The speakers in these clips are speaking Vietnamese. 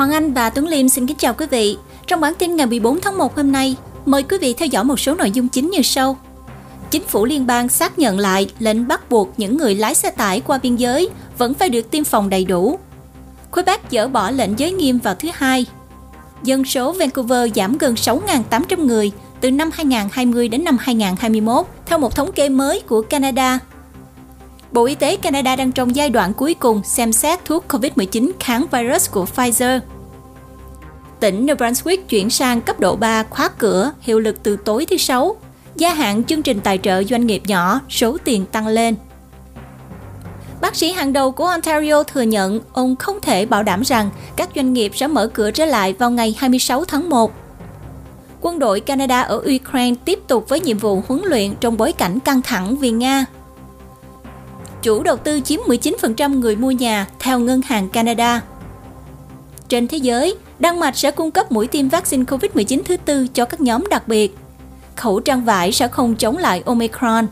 Hoàng Anh và Tuấn Liêm xin kính chào quý vị. Trong bản tin ngày 14 tháng 1 hôm nay, mời quý vị theo dõi một số nội dung chính như sau. Chính phủ liên bang xác nhận lại lệnh bắt buộc những người lái xe tải qua biên giới vẫn phải được tiêm phòng đầy đủ. Quebec dỡ bỏ lệnh giới nghiêm vào thứ hai. Dân số Vancouver giảm gần 6.800 người từ năm 2020 đến năm 2021 theo một thống kê mới của Canada. Bộ Y tế Canada đang trong giai đoạn cuối cùng xem xét thuốc COVID-19 kháng virus của Pfizer. Tỉnh New Brunswick chuyển sang cấp độ 3 khóa cửa hiệu lực từ tối thứ Sáu. Gia hạn chương trình tài trợ doanh nghiệp nhỏ, số tiền tăng lên. Bác sĩ hàng đầu của Ontario thừa nhận ông không thể bảo đảm rằng các doanh nghiệp sẽ mở cửa trở lại vào ngày 26 tháng 1. Quân đội Canada ở Ukraine tiếp tục với nhiệm vụ huấn luyện trong bối cảnh căng thẳng vì Nga. Chủ đầu tư chiếm 19% người mua nhà theo Ngân hàng Canada. Trên thế giới, Đan Mạch sẽ cung cấp mũi tiêm vaccine COVID-19 thứ tư cho các nhóm đặc biệt. Khẩu trang vải sẽ không chống lại Omicron.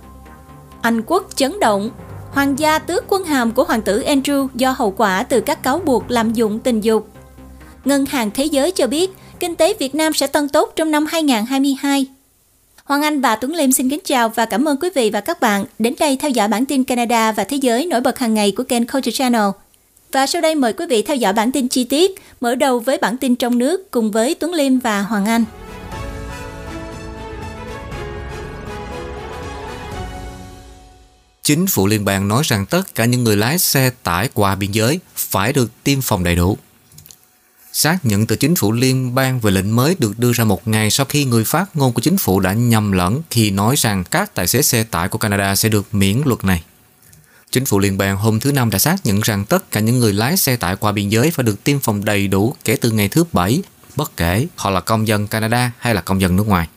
Anh quốc chấn động Hoàng gia tước quân hàm của hoàng tử Andrew do hậu quả từ các cáo buộc lạm dụng tình dục. Ngân hàng Thế giới cho biết kinh tế Việt Nam sẽ tăng tốt trong năm 2022. Hoàng Anh và Tuấn Liêm xin kính chào và cảm ơn quý vị và các bạn đến đây theo dõi bản tin Canada và Thế giới nổi bật hàng ngày của kênh Culture Channel. Và sau đây mời quý vị theo dõi bản tin chi tiết, mở đầu với bản tin trong nước cùng với Tuấn Liêm và Hoàng Anh. Chính phủ liên bang nói rằng tất cả những người lái xe tải qua biên giới phải được tiêm phòng đầy đủ. Xác nhận từ chính phủ liên bang về lệnh mới được đưa ra một ngày sau khi người phát ngôn của chính phủ đã nhầm lẫn khi nói rằng các tài xế xe tải của Canada sẽ được miễn luật này. Chính phủ liên bang hôm thứ Năm đã xác nhận rằng tất cả những người lái xe tải qua biên giới phải được tiêm phòng đầy đủ kể từ ngày thứ Bảy, bất kể họ là công dân Canada hay là công dân nước ngoài.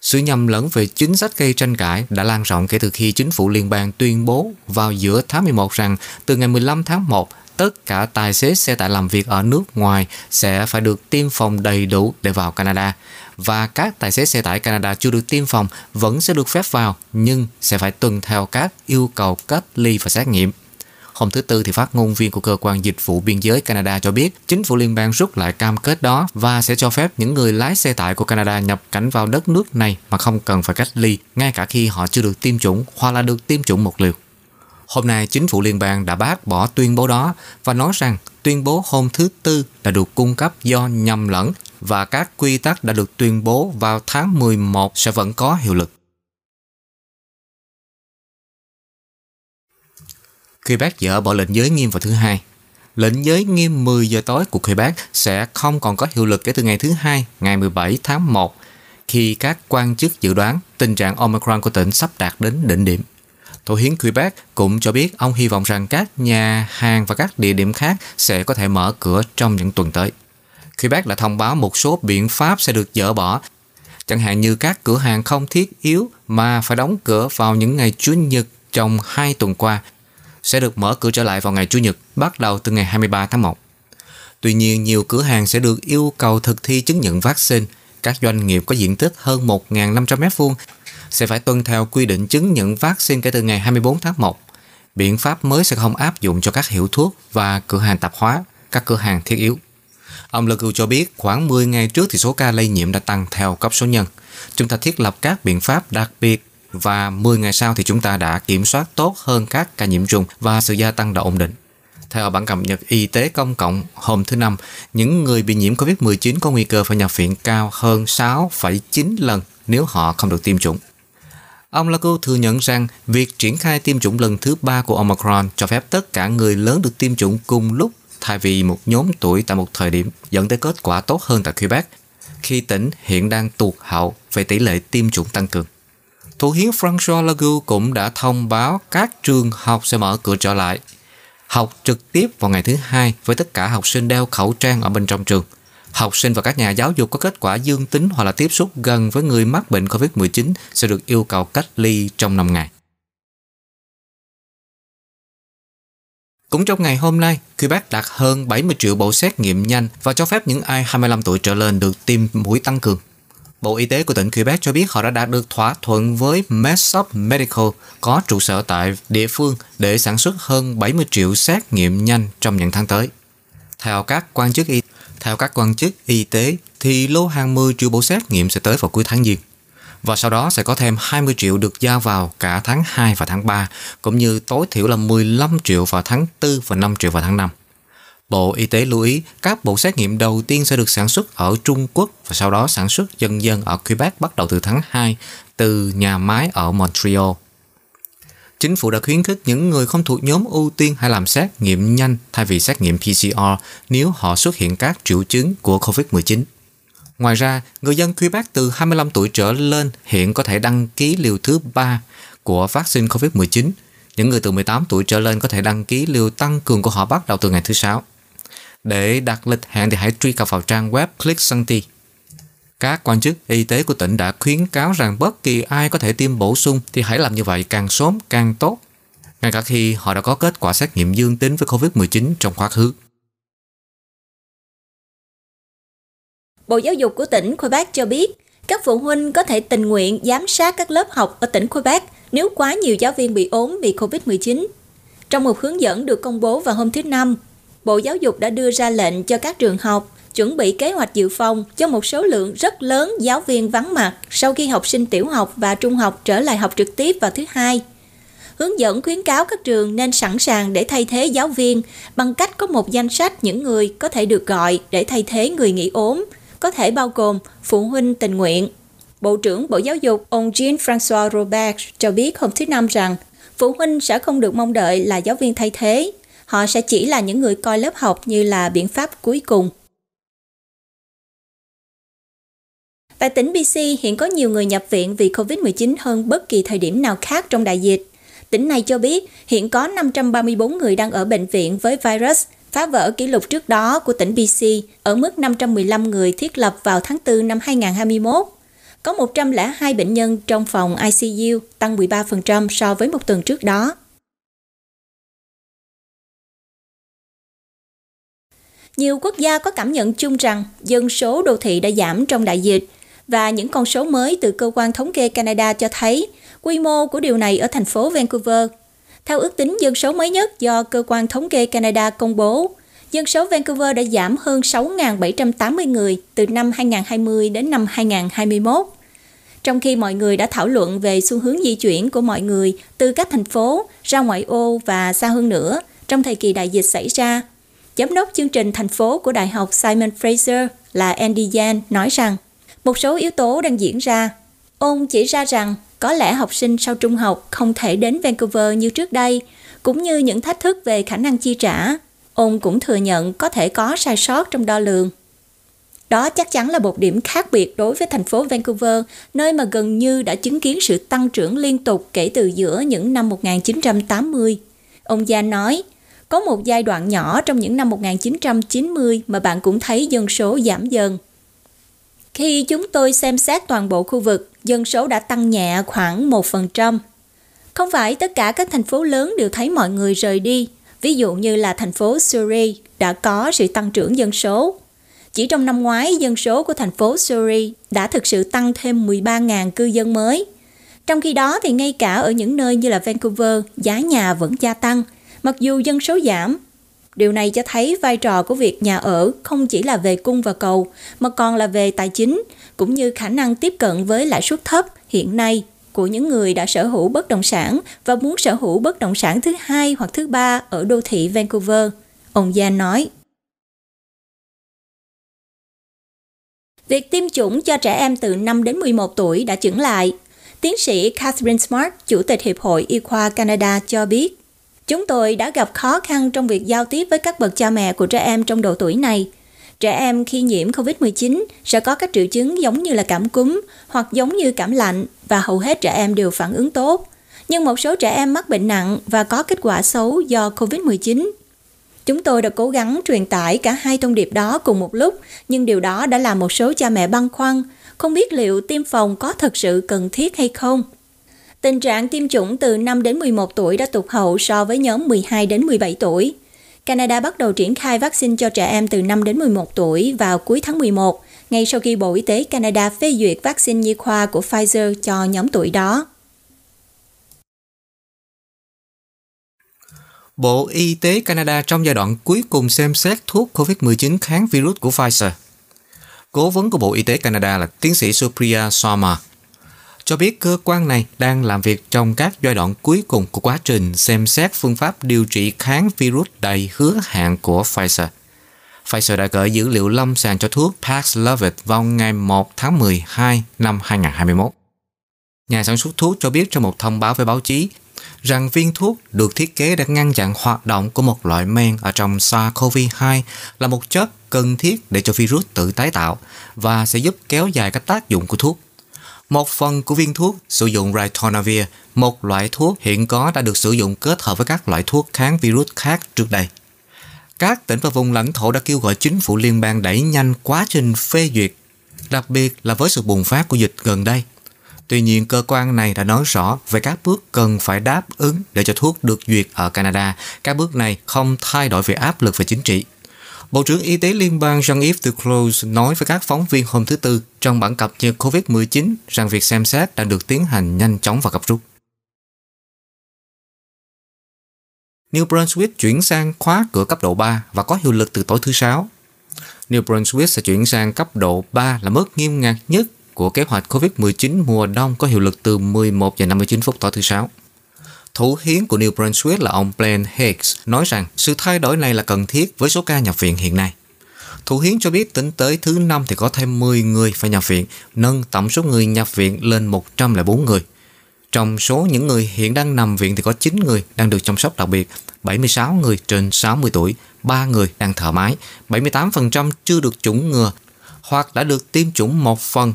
Sự nhầm lẫn về chính sách gây tranh cãi đã lan rộng kể từ khi chính phủ liên bang tuyên bố vào giữa tháng 11 rằng từ ngày 15 tháng 1, tất cả tài xế xe tải làm việc ở nước ngoài sẽ phải được tiêm phòng đầy đủ để vào Canada và các tài xế xe tải Canada chưa được tiêm phòng vẫn sẽ được phép vào, nhưng sẽ phải tuân theo các yêu cầu cách ly và xét nghiệm. Hôm thứ Tư thì phát ngôn viên của cơ quan dịch vụ biên giới Canada cho biết, chính phủ liên bang rút lại cam kết đó và sẽ cho phép những người lái xe tải của Canada nhập cảnh vào đất nước này mà không cần phải cách ly, ngay cả khi họ chưa được tiêm chủng hoặc là được tiêm chủng một liều. Hôm nay, chính phủ liên bang đã bác bỏ tuyên bố đó và nói rằng tuyên bố hôm thứ Tư đã được cung cấp do nhầm lẫn và các quy tắc đã được tuyên bố vào tháng 11 sẽ vẫn có hiệu lực. Quebec dỡ bỏ lệnh giới nghiêm vào thứ hai. Lệnh giới nghiêm 10 giờ tối của Quebec sẽ không còn có hiệu lực kể từ ngày thứ hai, ngày 17 tháng 1, khi các quan chức dự đoán tình trạng Omicron của tỉnh sắp đạt đến đỉnh điểm. Thủ hiến Quebec cũng cho biết ông hy vọng rằng các nhà hàng và các địa điểm khác sẽ có thể mở cửa trong những tuần tới. Quebec đã thông báo một số biện pháp sẽ được dỡ bỏ, chẳng hạn như các cửa hàng không thiết yếu mà phải đóng cửa vào những ngày Chủ nhật trong hai tuần qua sẽ được mở cửa trở lại vào ngày Chủ nhật, bắt đầu từ ngày 23 tháng 1. Tuy nhiên, nhiều cửa hàng sẽ được yêu cầu thực thi chứng nhận vaccine. Các doanh nghiệp có diện tích hơn 1.500 m2 sẽ phải tuân theo quy định chứng nhận vaccine kể từ ngày 24 tháng 1. Biện pháp mới sẽ không áp dụng cho các hiệu thuốc và cửa hàng tạp hóa, các cửa hàng thiết yếu. Ông Legault cho biết khoảng 10 ngày trước thì số ca lây nhiễm đã tăng theo cấp số nhân. Chúng ta thiết lập các biện pháp đặc biệt và 10 ngày sau thì chúng ta đã kiểm soát tốt hơn các ca nhiễm trùng và sự gia tăng đã ổn định. Theo bản cập nhật Y tế công cộng hôm thứ Năm, những người bị nhiễm COVID-19 có nguy cơ phải nhập viện cao hơn 6,9 lần nếu họ không được tiêm chủng. Ông Lago thừa nhận rằng việc triển khai tiêm chủng lần thứ ba của Omicron cho phép tất cả người lớn được tiêm chủng cùng lúc thay vì một nhóm tuổi tại một thời điểm dẫn tới kết quả tốt hơn tại Quebec, khi tỉnh hiện đang tụt hậu về tỷ lệ tiêm chủng tăng cường. Thủ hiến François Legault cũng đã thông báo các trường học sẽ mở cửa trở lại. Học trực tiếp vào ngày thứ hai với tất cả học sinh đeo khẩu trang ở bên trong trường. Học sinh và các nhà giáo dục có kết quả dương tính hoặc là tiếp xúc gần với người mắc bệnh COVID-19 sẽ được yêu cầu cách ly trong 5 ngày. Cũng trong ngày hôm nay, Quebec đặt hơn 70 triệu bộ xét nghiệm nhanh và cho phép những ai 25 tuổi trở lên được tiêm mũi tăng cường. Bộ Y tế của tỉnh Quebec cho biết họ đã đạt được thỏa thuận với Medsop Medical có trụ sở tại địa phương để sản xuất hơn 70 triệu xét nghiệm nhanh trong những tháng tới. Theo các quan chức y theo các quan chức y tế thì lô hàng 10 triệu bộ xét nghiệm sẽ tới vào cuối tháng Giêng. Và sau đó sẽ có thêm 20 triệu được giao vào cả tháng 2 và tháng 3, cũng như tối thiểu là 15 triệu vào tháng 4 và 5 triệu vào tháng 5. Bộ Y tế lưu ý các bộ xét nghiệm đầu tiên sẽ được sản xuất ở Trung Quốc và sau đó sản xuất dần dần ở Quebec bắt đầu từ tháng 2 từ nhà máy ở Montreal. Chính phủ đã khuyến khích những người không thuộc nhóm ưu tiên hãy làm xét nghiệm nhanh thay vì xét nghiệm PCR nếu họ xuất hiện các triệu chứng của COVID-19. Ngoài ra, người dân Quebec từ 25 tuổi trở lên hiện có thể đăng ký liều thứ 3 của vaccine COVID-19. Những người từ 18 tuổi trở lên có thể đăng ký liều tăng cường của họ bắt đầu từ ngày thứ Sáu. Để đặt lịch hẹn thì hãy truy cập vào trang web Click Santi. Các quan chức y tế của tỉnh đã khuyến cáo rằng bất kỳ ai có thể tiêm bổ sung thì hãy làm như vậy càng sớm càng tốt, ngay cả khi họ đã có kết quả xét nghiệm dương tính với COVID-19 trong quá khứ. Bộ Giáo dục của tỉnh Quebec cho biết, các phụ huynh có thể tình nguyện giám sát các lớp học ở tỉnh Quebec nếu quá nhiều giáo viên bị ốm vì COVID-19. Trong một hướng dẫn được công bố vào hôm thứ Năm, Bộ Giáo dục đã đưa ra lệnh cho các trường học chuẩn bị kế hoạch dự phòng cho một số lượng rất lớn giáo viên vắng mặt sau khi học sinh tiểu học và trung học trở lại học trực tiếp vào thứ hai. Hướng dẫn khuyến cáo các trường nên sẵn sàng để thay thế giáo viên bằng cách có một danh sách những người có thể được gọi để thay thế người nghỉ ốm, có thể bao gồm phụ huynh tình nguyện. Bộ trưởng Bộ Giáo dục ông Jean-François Robert cho biết hôm thứ Năm rằng phụ huynh sẽ không được mong đợi là giáo viên thay thế. Họ sẽ chỉ là những người coi lớp học như là biện pháp cuối cùng. Tại tỉnh BC hiện có nhiều người nhập viện vì COVID-19 hơn bất kỳ thời điểm nào khác trong đại dịch. Tỉnh này cho biết hiện có 534 người đang ở bệnh viện với virus, phá vỡ kỷ lục trước đó của tỉnh BC ở mức 515 người thiết lập vào tháng 4 năm 2021. Có 102 bệnh nhân trong phòng ICU, tăng 13% so với một tuần trước đó. Nhiều quốc gia có cảm nhận chung rằng dân số đô thị đã giảm trong đại dịch và những con số mới từ cơ quan thống kê Canada cho thấy quy mô của điều này ở thành phố Vancouver. Theo ước tính dân số mới nhất do cơ quan thống kê Canada công bố, dân số Vancouver đã giảm hơn 6.780 người từ năm 2020 đến năm 2021. Trong khi mọi người đã thảo luận về xu hướng di chuyển của mọi người từ các thành phố ra ngoại ô và xa hơn nữa trong thời kỳ đại dịch xảy ra, giám đốc chương trình thành phố của Đại học Simon Fraser là Andy Yan nói rằng một số yếu tố đang diễn ra. Ông chỉ ra rằng có lẽ học sinh sau trung học không thể đến Vancouver như trước đây, cũng như những thách thức về khả năng chi trả. Ông cũng thừa nhận có thể có sai sót trong đo lường. Đó chắc chắn là một điểm khác biệt đối với thành phố Vancouver, nơi mà gần như đã chứng kiến sự tăng trưởng liên tục kể từ giữa những năm 1980. Ông Gia nói, có một giai đoạn nhỏ trong những năm 1990 mà bạn cũng thấy dân số giảm dần. Khi chúng tôi xem xét toàn bộ khu vực, dân số đã tăng nhẹ khoảng 1%. Không phải tất cả các thành phố lớn đều thấy mọi người rời đi, ví dụ như là thành phố Surrey đã có sự tăng trưởng dân số. Chỉ trong năm ngoái, dân số của thành phố Surrey đã thực sự tăng thêm 13.000 cư dân mới. Trong khi đó thì ngay cả ở những nơi như là Vancouver, giá nhà vẫn gia tăng, mặc dù dân số giảm Điều này cho thấy vai trò của việc nhà ở không chỉ là về cung và cầu, mà còn là về tài chính, cũng như khả năng tiếp cận với lãi suất thấp hiện nay của những người đã sở hữu bất động sản và muốn sở hữu bất động sản thứ hai hoặc thứ ba ở đô thị Vancouver. Ông Gia nói. Việc tiêm chủng cho trẻ em từ 5 đến 11 tuổi đã chững lại. Tiến sĩ Catherine Smart, Chủ tịch Hiệp hội Y khoa Canada cho biết, Chúng tôi đã gặp khó khăn trong việc giao tiếp với các bậc cha mẹ của trẻ em trong độ tuổi này. Trẻ em khi nhiễm COVID-19 sẽ có các triệu chứng giống như là cảm cúm hoặc giống như cảm lạnh và hầu hết trẻ em đều phản ứng tốt. Nhưng một số trẻ em mắc bệnh nặng và có kết quả xấu do COVID-19. Chúng tôi đã cố gắng truyền tải cả hai thông điệp đó cùng một lúc, nhưng điều đó đã làm một số cha mẹ băn khoăn, không biết liệu tiêm phòng có thực sự cần thiết hay không. Tình trạng tiêm chủng từ 5 đến 11 tuổi đã tụt hậu so với nhóm 12 đến 17 tuổi. Canada bắt đầu triển khai vaccine cho trẻ em từ 5 đến 11 tuổi vào cuối tháng 11, ngay sau khi Bộ Y tế Canada phê duyệt vaccine nhi khoa của Pfizer cho nhóm tuổi đó. Bộ Y tế Canada trong giai đoạn cuối cùng xem xét thuốc COVID-19 kháng virus của Pfizer. Cố vấn của Bộ Y tế Canada là tiến sĩ Supriya Sharma cho biết cơ quan này đang làm việc trong các giai đoạn cuối cùng của quá trình xem xét phương pháp điều trị kháng virus đầy hứa hẹn của Pfizer. Pfizer đã gửi dữ liệu lâm sàng cho thuốc Paxlovid vào ngày 1 tháng 12 năm 2021. Nhà sản xuất thuốc cho biết trong một thông báo với báo chí rằng viên thuốc được thiết kế để ngăn chặn hoạt động của một loại men ở trong SARS-CoV-2 là một chất cần thiết để cho virus tự tái tạo và sẽ giúp kéo dài các tác dụng của thuốc. Một phần của viên thuốc sử dụng Ritonavir, một loại thuốc hiện có đã được sử dụng kết hợp với các loại thuốc kháng virus khác trước đây. Các tỉnh và vùng lãnh thổ đã kêu gọi chính phủ liên bang đẩy nhanh quá trình phê duyệt, đặc biệt là với sự bùng phát của dịch gần đây. Tuy nhiên, cơ quan này đã nói rõ về các bước cần phải đáp ứng để cho thuốc được duyệt ở Canada. Các bước này không thay đổi về áp lực về chính trị. Bộ trưởng Y tế liên bang Jean-Yves Duclos nói với các phóng viên hôm thứ Tư trong bản cập nhật COVID-19 rằng việc xem xét đã được tiến hành nhanh chóng và gấp rút. New Brunswick chuyển sang khóa cửa cấp độ 3 và có hiệu lực từ tối thứ Sáu. New Brunswick sẽ chuyển sang cấp độ 3 là mức nghiêm ngặt nhất của kế hoạch COVID-19 mùa đông có hiệu lực từ 11 giờ 59 phút tối thứ Sáu. Thủ hiến của New Brunswick là ông Blaine Hicks nói rằng sự thay đổi này là cần thiết với số ca nhập viện hiện nay. Thủ hiến cho biết tính tới thứ năm thì có thêm 10 người phải nhập viện, nâng tổng số người nhập viện lên 104 người. Trong số những người hiện đang nằm viện thì có 9 người đang được chăm sóc đặc biệt, 76 người trên 60 tuổi, 3 người đang thở máy, 78% chưa được chủng ngừa hoặc đã được tiêm chủng một phần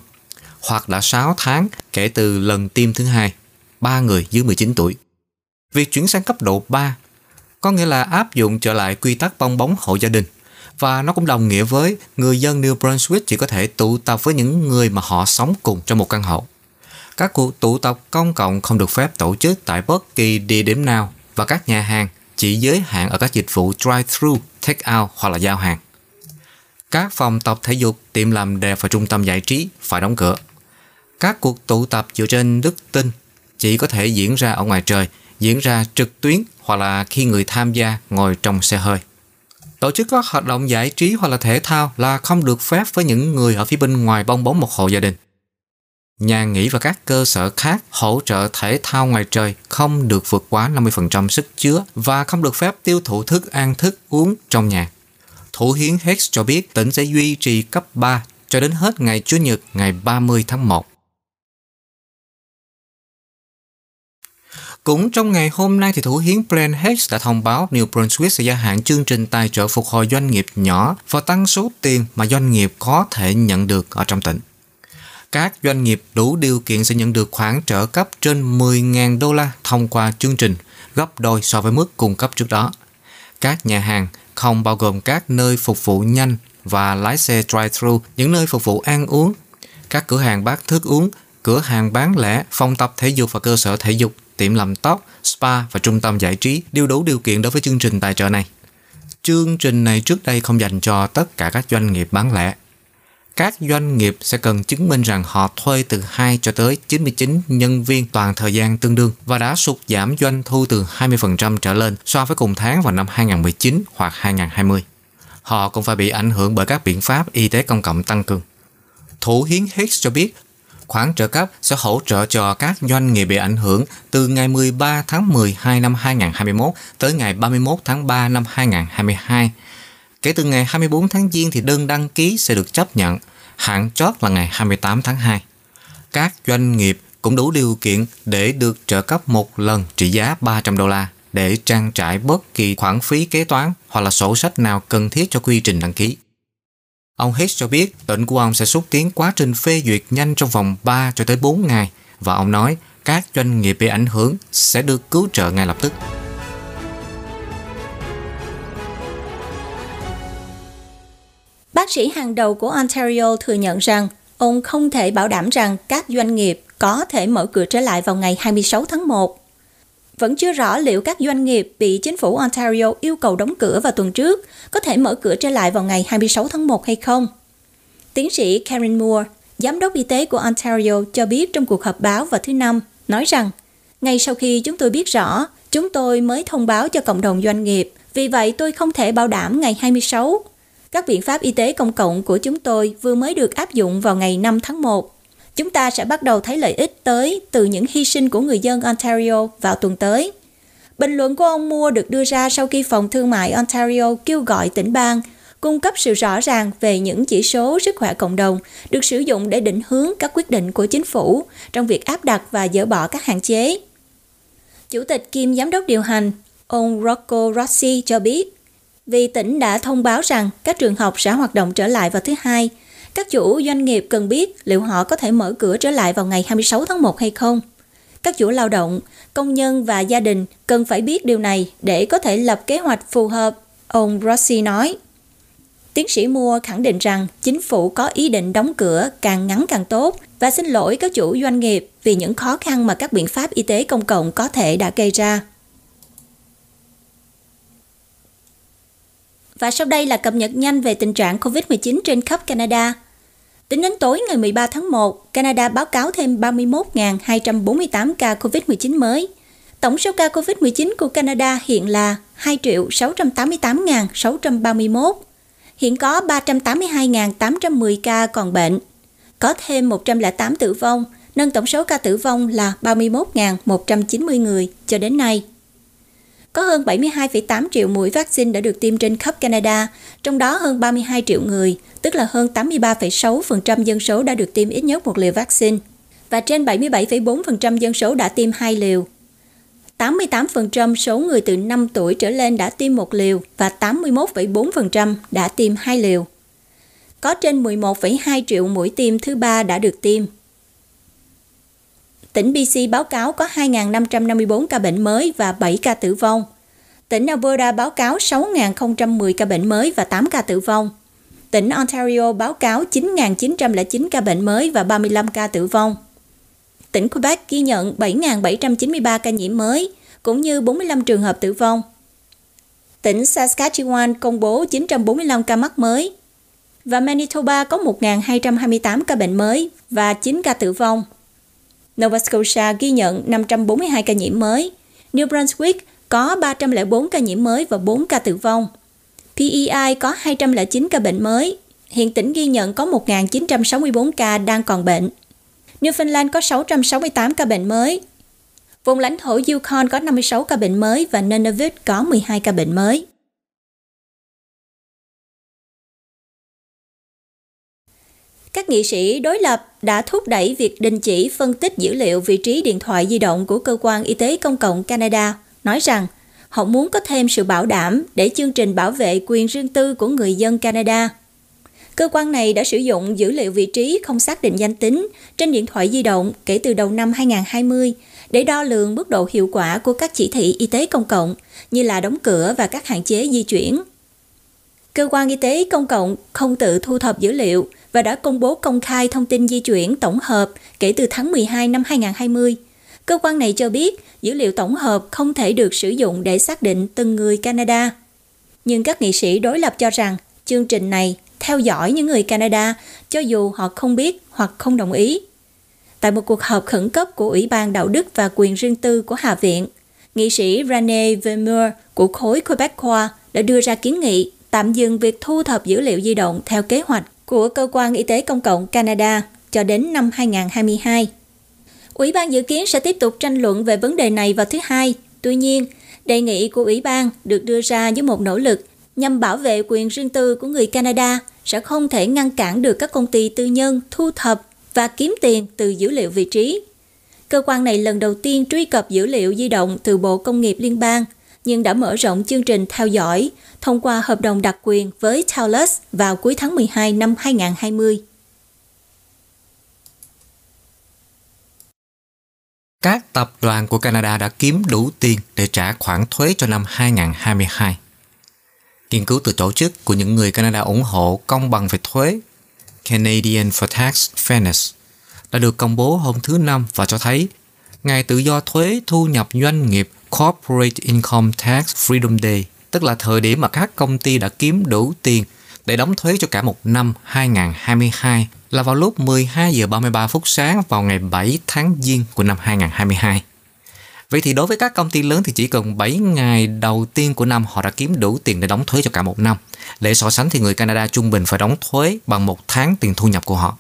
hoặc đã 6 tháng kể từ lần tiêm thứ hai, 3 người dưới 19 tuổi. Việc chuyển sang cấp độ 3 có nghĩa là áp dụng trở lại quy tắc bong bóng hộ gia đình và nó cũng đồng nghĩa với người dân New Brunswick chỉ có thể tụ tập với những người mà họ sống cùng trong một căn hộ. Các cuộc tụ tập công cộng không được phép tổ chức tại bất kỳ địa điểm nào và các nhà hàng chỉ giới hạn ở các dịch vụ drive-thru, take-out hoặc là giao hàng. Các phòng tập thể dục, tiệm làm đẹp và trung tâm giải trí phải đóng cửa. Các cuộc tụ tập dựa trên đức tin chỉ có thể diễn ra ở ngoài trời, diễn ra trực tuyến hoặc là khi người tham gia ngồi trong xe hơi. Tổ chức các hoạt động giải trí hoặc là thể thao là không được phép với những người ở phía bên ngoài bong bóng một hộ gia đình. Nhà nghỉ và các cơ sở khác hỗ trợ thể thao ngoài trời không được vượt quá 50% sức chứa và không được phép tiêu thụ thức, ăn thức, uống trong nhà. Thủ hiến Hex cho biết tỉnh sẽ duy trì cấp 3 cho đến hết ngày Chủ nhật, ngày 30 tháng 1. Cũng trong ngày hôm nay thì Thủ hiến Glenn Hicks đã thông báo New Brunswick sẽ gia hạn chương trình tài trợ phục hồi doanh nghiệp nhỏ và tăng số tiền mà doanh nghiệp có thể nhận được ở trong tỉnh. Các doanh nghiệp đủ điều kiện sẽ nhận được khoản trợ cấp trên 10.000 đô la thông qua chương trình, gấp đôi so với mức cung cấp trước đó. Các nhà hàng không bao gồm các nơi phục vụ nhanh và lái xe drive-thru, những nơi phục vụ ăn uống, các cửa hàng bán thức uống, cửa hàng bán lẻ, phòng tập thể dục và cơ sở thể dục tiệm làm tóc, spa và trung tâm giải trí đều đủ điều kiện đối với chương trình tài trợ này. Chương trình này trước đây không dành cho tất cả các doanh nghiệp bán lẻ. Các doanh nghiệp sẽ cần chứng minh rằng họ thuê từ 2 cho tới 99 nhân viên toàn thời gian tương đương và đã sụt giảm doanh thu từ 20% trở lên so với cùng tháng vào năm 2019 hoặc 2020. Họ cũng phải bị ảnh hưởng bởi các biện pháp y tế công cộng tăng cường. Thủ hiến Hicks cho biết khoản trợ cấp sẽ hỗ trợ cho các doanh nghiệp bị ảnh hưởng từ ngày 13 tháng 12 năm 2021 tới ngày 31 tháng 3 năm 2022. Kể từ ngày 24 tháng Giêng thì đơn đăng ký sẽ được chấp nhận, hạn chót là ngày 28 tháng 2. Các doanh nghiệp cũng đủ điều kiện để được trợ cấp một lần trị giá 300 đô la để trang trải bất kỳ khoản phí kế toán hoặc là sổ sách nào cần thiết cho quy trình đăng ký. Ông Hicks cho biết, tỉnh của ông sẽ xúc tiến quá trình phê duyệt nhanh trong vòng 3 cho tới 4 ngày và ông nói, các doanh nghiệp bị ảnh hưởng sẽ được cứu trợ ngay lập tức. Bác sĩ hàng đầu của Ontario thừa nhận rằng, ông không thể bảo đảm rằng các doanh nghiệp có thể mở cửa trở lại vào ngày 26 tháng 1 vẫn chưa rõ liệu các doanh nghiệp bị chính phủ Ontario yêu cầu đóng cửa vào tuần trước có thể mở cửa trở lại vào ngày 26 tháng 1 hay không. Tiến sĩ Karen Moore, giám đốc y tế của Ontario cho biết trong cuộc họp báo vào thứ Năm, nói rằng ngay sau khi chúng tôi biết rõ Chúng tôi mới thông báo cho cộng đồng doanh nghiệp, vì vậy tôi không thể bảo đảm ngày 26. Các biện pháp y tế công cộng của chúng tôi vừa mới được áp dụng vào ngày 5 tháng 1. Chúng ta sẽ bắt đầu thấy lợi ích tới từ những hy sinh của người dân Ontario vào tuần tới. Bình luận của ông Moore được đưa ra sau khi Phòng Thương mại Ontario kêu gọi tỉnh bang cung cấp sự rõ ràng về những chỉ số sức khỏe cộng đồng được sử dụng để định hướng các quyết định của chính phủ trong việc áp đặt và dỡ bỏ các hạn chế. Chủ tịch kiêm giám đốc điều hành, ông Rocco Rossi cho biết, vì tỉnh đã thông báo rằng các trường học sẽ hoạt động trở lại vào thứ hai, các chủ doanh nghiệp cần biết liệu họ có thể mở cửa trở lại vào ngày 26 tháng 1 hay không. Các chủ lao động, công nhân và gia đình cần phải biết điều này để có thể lập kế hoạch phù hợp, ông Rossi nói. Tiến sĩ Mua khẳng định rằng chính phủ có ý định đóng cửa càng ngắn càng tốt và xin lỗi các chủ doanh nghiệp vì những khó khăn mà các biện pháp y tế công cộng có thể đã gây ra. Và sau đây là cập nhật nhanh về tình trạng COVID-19 trên khắp Canada. Tính đến tối ngày 13 tháng 1, Canada báo cáo thêm 31.248 ca COVID-19 mới. Tổng số ca COVID-19 của Canada hiện là 2 688.631 hiện có 382.810 ca còn bệnh. Có thêm 108 tử vong, nâng tổng số ca tử vong là 31.190 người cho đến nay. Có hơn 72,8 triệu mũi vaccine đã được tiêm trên khắp Canada, trong đó hơn 32 triệu người, tức là hơn 83,6% dân số đã được tiêm ít nhất một liều vaccine, và trên 77,4% dân số đã tiêm hai liều. 88% số người từ 5 tuổi trở lên đã tiêm một liều và 81,4% đã tiêm hai liều. Có trên 11,2 triệu mũi tiêm thứ ba đã được tiêm. Tỉnh BC báo cáo có 2.554 ca bệnh mới và 7 ca tử vong. Tỉnh Alberta báo cáo 6.010 ca bệnh mới và 8 ca tử vong. Tỉnh Ontario báo cáo 9.909 ca bệnh mới và 35 ca tử vong tỉnh Quebec ghi nhận 7.793 ca nhiễm mới, cũng như 45 trường hợp tử vong. Tỉnh Saskatchewan công bố 945 ca mắc mới, và Manitoba có 1.228 ca bệnh mới và 9 ca tử vong. Nova Scotia ghi nhận 542 ca nhiễm mới. New Brunswick có 304 ca nhiễm mới và 4 ca tử vong. PEI có 209 ca bệnh mới. Hiện tỉnh ghi nhận có 1.964 ca đang còn bệnh. Newfoundland có 668 ca bệnh mới. Vùng lãnh thổ Yukon có 56 ca bệnh mới và Nunavut có 12 ca bệnh mới. Các nghị sĩ đối lập đã thúc đẩy việc đình chỉ phân tích dữ liệu vị trí điện thoại di động của Cơ quan Y tế Công cộng Canada, nói rằng họ muốn có thêm sự bảo đảm để chương trình bảo vệ quyền riêng tư của người dân Canada – Cơ quan này đã sử dụng dữ liệu vị trí không xác định danh tính trên điện thoại di động kể từ đầu năm 2020 để đo lường mức độ hiệu quả của các chỉ thị y tế công cộng như là đóng cửa và các hạn chế di chuyển. Cơ quan y tế công cộng không tự thu thập dữ liệu và đã công bố công khai thông tin di chuyển tổng hợp kể từ tháng 12 năm 2020. Cơ quan này cho biết dữ liệu tổng hợp không thể được sử dụng để xác định từng người Canada. Nhưng các nghị sĩ đối lập cho rằng chương trình này theo dõi những người Canada cho dù họ không biết hoặc không đồng ý. Tại một cuộc họp khẩn cấp của Ủy ban Đạo đức và Quyền riêng tư của Hạ viện, nghị sĩ Rene Vermeer của khối Quebecois đã đưa ra kiến nghị tạm dừng việc thu thập dữ liệu di động theo kế hoạch của Cơ quan Y tế Công cộng Canada cho đến năm 2022. Ủy ban dự kiến sẽ tiếp tục tranh luận về vấn đề này vào thứ Hai. Tuy nhiên, đề nghị của Ủy ban được đưa ra với một nỗ lực nhằm bảo vệ quyền riêng tư của người Canada sẽ không thể ngăn cản được các công ty tư nhân thu thập và kiếm tiền từ dữ liệu vị trí. Cơ quan này lần đầu tiên truy cập dữ liệu di động từ Bộ Công nghiệp Liên bang, nhưng đã mở rộng chương trình theo dõi thông qua hợp đồng đặc quyền với Talus vào cuối tháng 12 năm 2020. Các tập đoàn của Canada đã kiếm đủ tiền để trả khoản thuế cho năm 2022. Nghiên cứu từ tổ chức của những người Canada ủng hộ công bằng về thuế, Canadian for Tax Fairness, đã được công bố hôm thứ Năm và cho thấy, Ngày tự do thuế thu nhập doanh nghiệp Corporate Income Tax Freedom Day, tức là thời điểm mà các công ty đã kiếm đủ tiền để đóng thuế cho cả một năm 2022 là vào lúc 12 giờ 33 phút sáng vào ngày 7 tháng Giêng của năm 2022. Vậy thì đối với các công ty lớn thì chỉ cần 7 ngày đầu tiên của năm họ đã kiếm đủ tiền để đóng thuế cho cả một năm. Để so sánh thì người Canada trung bình phải đóng thuế bằng một tháng tiền thu nhập của họ.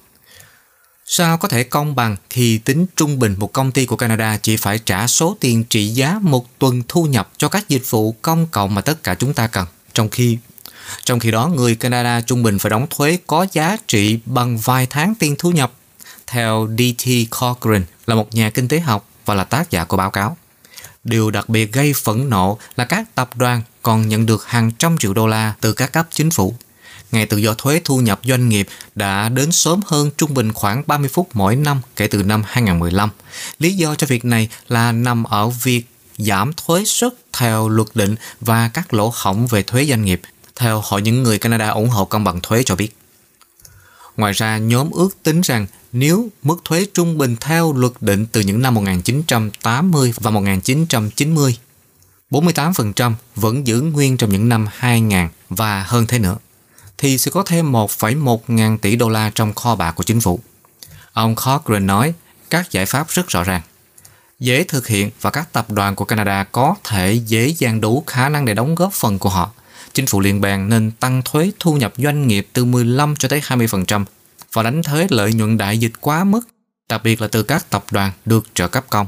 Sao có thể công bằng khi tính trung bình một công ty của Canada chỉ phải trả số tiền trị giá một tuần thu nhập cho các dịch vụ công cộng mà tất cả chúng ta cần, trong khi trong khi đó người Canada trung bình phải đóng thuế có giá trị bằng vài tháng tiền thu nhập. Theo D.T. Cochrane là một nhà kinh tế học và là tác giả của báo cáo. Điều đặc biệt gây phẫn nộ là các tập đoàn còn nhận được hàng trăm triệu đô la từ các cấp chính phủ ngày tự do thuế thu nhập doanh nghiệp đã đến sớm hơn trung bình khoảng 30 phút mỗi năm kể từ năm 2015. Lý do cho việc này là nằm ở việc giảm thuế suất theo luật định và các lỗ hổng về thuế doanh nghiệp, theo hội những người Canada ủng hộ công bằng thuế cho biết. Ngoài ra, nhóm ước tính rằng nếu mức thuế trung bình theo luật định từ những năm 1980 và 1990, 48% vẫn giữ nguyên trong những năm 2000 và hơn thế nữa thì sẽ có thêm 1,1 ngàn tỷ đô la trong kho bạc của chính phủ. Ông Cochrane nói các giải pháp rất rõ ràng. Dễ thực hiện và các tập đoàn của Canada có thể dễ dàng đủ khả năng để đóng góp phần của họ. Chính phủ liên bang nên tăng thuế thu nhập doanh nghiệp từ 15 cho tới 20% và đánh thuế lợi nhuận đại dịch quá mức, đặc biệt là từ các tập đoàn được trợ cấp công.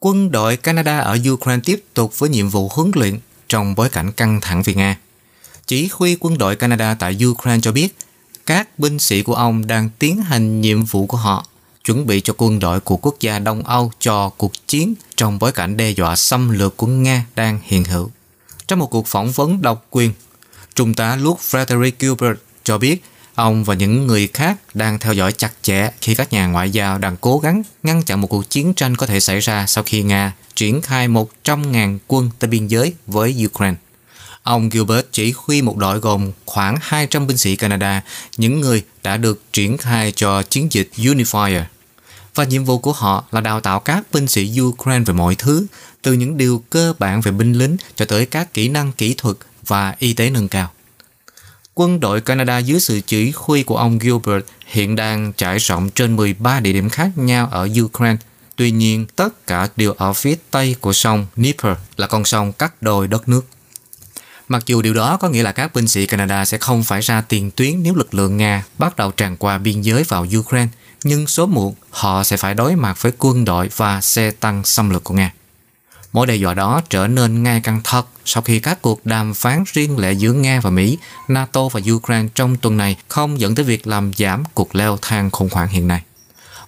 Quân đội Canada ở Ukraine tiếp tục với nhiệm vụ huấn luyện trong bối cảnh căng thẳng vì Nga. Chỉ huy quân đội Canada tại Ukraine cho biết các binh sĩ của ông đang tiến hành nhiệm vụ của họ, chuẩn bị cho quân đội của quốc gia Đông Âu cho cuộc chiến trong bối cảnh đe dọa xâm lược của Nga đang hiện hữu. Trong một cuộc phỏng vấn độc quyền, Trung tá Luke Frederick Gilbert cho biết ông và những người khác đang theo dõi chặt chẽ khi các nhà ngoại giao đang cố gắng ngăn chặn một cuộc chiến tranh có thể xảy ra sau khi Nga triển khai 100.000 quân tới biên giới với Ukraine. Ông Gilbert chỉ huy một đội gồm khoảng 200 binh sĩ Canada, những người đã được triển khai cho chiến dịch Unifier. Và nhiệm vụ của họ là đào tạo các binh sĩ Ukraine về mọi thứ, từ những điều cơ bản về binh lính cho tới các kỹ năng kỹ thuật và y tế nâng cao. Quân đội Canada dưới sự chỉ huy của ông Gilbert hiện đang trải rộng trên 13 địa điểm khác nhau ở Ukraine – Tuy nhiên, tất cả đều ở phía tây của sông Dnieper là con sông cắt đôi đất nước. Mặc dù điều đó có nghĩa là các binh sĩ Canada sẽ không phải ra tiền tuyến nếu lực lượng Nga bắt đầu tràn qua biên giới vào Ukraine, nhưng số muộn họ sẽ phải đối mặt với quân đội và xe tăng xâm lược của Nga. Mối đe dọa đó trở nên ngay càng thật sau khi các cuộc đàm phán riêng lẻ giữa Nga và Mỹ, NATO và Ukraine trong tuần này không dẫn tới việc làm giảm cuộc leo thang khủng hoảng hiện nay.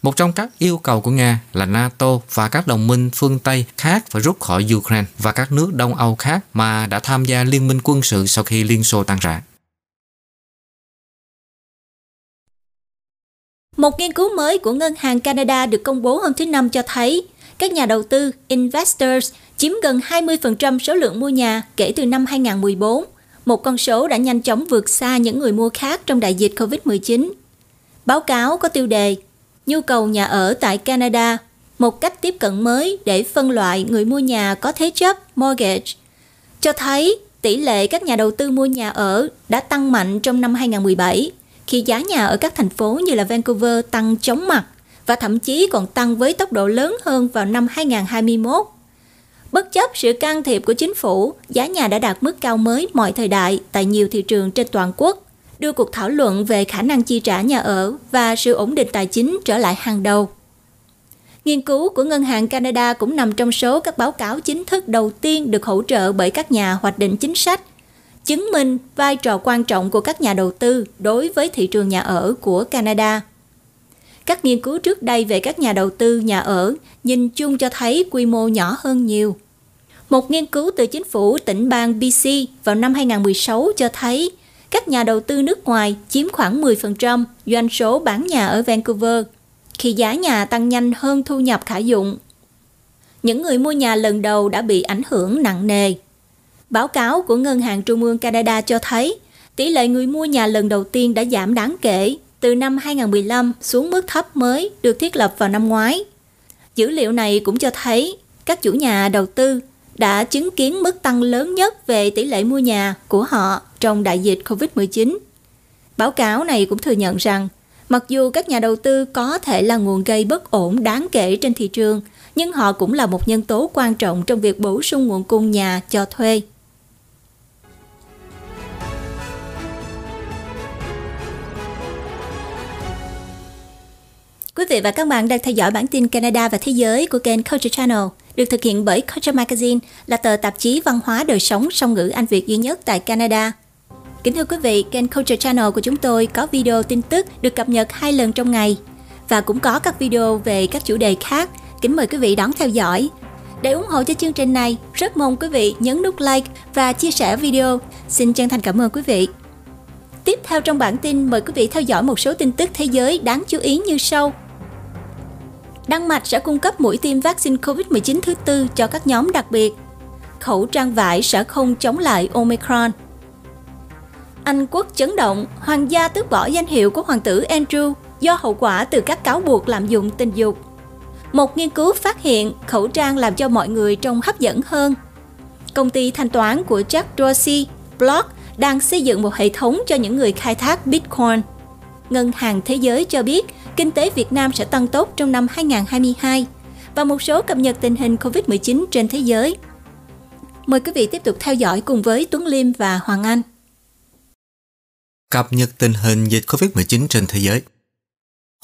Một trong các yêu cầu của Nga là NATO và các đồng minh phương Tây khác phải rút khỏi Ukraine và các nước Đông Âu khác mà đã tham gia liên minh quân sự sau khi Liên Xô tan rã. Một nghiên cứu mới của Ngân hàng Canada được công bố hôm thứ Năm cho thấy các nhà đầu tư investors chiếm gần 20% số lượng mua nhà kể từ năm 2014, một con số đã nhanh chóng vượt xa những người mua khác trong đại dịch COVID-19. Báo cáo có tiêu đề nhu cầu nhà ở tại Canada, một cách tiếp cận mới để phân loại người mua nhà có thế chấp mortgage, cho thấy tỷ lệ các nhà đầu tư mua nhà ở đã tăng mạnh trong năm 2017 khi giá nhà ở các thành phố như là Vancouver tăng chóng mặt và thậm chí còn tăng với tốc độ lớn hơn vào năm 2021. Bất chấp sự can thiệp của chính phủ, giá nhà đã đạt mức cao mới mọi thời đại tại nhiều thị trường trên toàn quốc đưa cuộc thảo luận về khả năng chi trả nhà ở và sự ổn định tài chính trở lại hàng đầu. Nghiên cứu của Ngân hàng Canada cũng nằm trong số các báo cáo chính thức đầu tiên được hỗ trợ bởi các nhà hoạch định chính sách, chứng minh vai trò quan trọng của các nhà đầu tư đối với thị trường nhà ở của Canada. Các nghiên cứu trước đây về các nhà đầu tư nhà ở nhìn chung cho thấy quy mô nhỏ hơn nhiều. Một nghiên cứu từ chính phủ tỉnh bang BC vào năm 2016 cho thấy các nhà đầu tư nước ngoài chiếm khoảng 10% doanh số bán nhà ở Vancouver, khi giá nhà tăng nhanh hơn thu nhập khả dụng. Những người mua nhà lần đầu đã bị ảnh hưởng nặng nề. Báo cáo của Ngân hàng Trung ương Canada cho thấy tỷ lệ người mua nhà lần đầu tiên đã giảm đáng kể từ năm 2015 xuống mức thấp mới được thiết lập vào năm ngoái. Dữ liệu này cũng cho thấy các chủ nhà đầu tư đã chứng kiến mức tăng lớn nhất về tỷ lệ mua nhà của họ trong đại dịch COVID-19. Báo cáo này cũng thừa nhận rằng Mặc dù các nhà đầu tư có thể là nguồn gây bất ổn đáng kể trên thị trường, nhưng họ cũng là một nhân tố quan trọng trong việc bổ sung nguồn cung nhà cho thuê. Quý vị và các bạn đang theo dõi bản tin Canada và Thế giới của kênh Culture Channel, được thực hiện bởi Culture Magazine, là tờ tạp chí văn hóa đời sống song ngữ Anh Việt duy nhất tại Canada. Kính thưa quý vị, kênh Culture Channel của chúng tôi có video tin tức được cập nhật hai lần trong ngày và cũng có các video về các chủ đề khác. Kính mời quý vị đón theo dõi. Để ủng hộ cho chương trình này, rất mong quý vị nhấn nút like và chia sẻ video. Xin chân thành cảm ơn quý vị. Tiếp theo trong bản tin, mời quý vị theo dõi một số tin tức thế giới đáng chú ý như sau. Đan Mạch sẽ cung cấp mũi tiêm vaccine COVID-19 thứ tư cho các nhóm đặc biệt. Khẩu trang vải sẽ không chống lại Omicron. Anh quốc chấn động, hoàng gia tước bỏ danh hiệu của hoàng tử Andrew do hậu quả từ các cáo buộc lạm dụng tình dục. Một nghiên cứu phát hiện khẩu trang làm cho mọi người trông hấp dẫn hơn. Công ty thanh toán của Jack Dorsey, Block, đang xây dựng một hệ thống cho những người khai thác Bitcoin. Ngân hàng Thế giới cho biết kinh tế Việt Nam sẽ tăng tốt trong năm 2022 và một số cập nhật tình hình COVID-19 trên thế giới. Mời quý vị tiếp tục theo dõi cùng với Tuấn Liêm và Hoàng Anh. Cập nhật tình hình dịch COVID-19 trên thế giới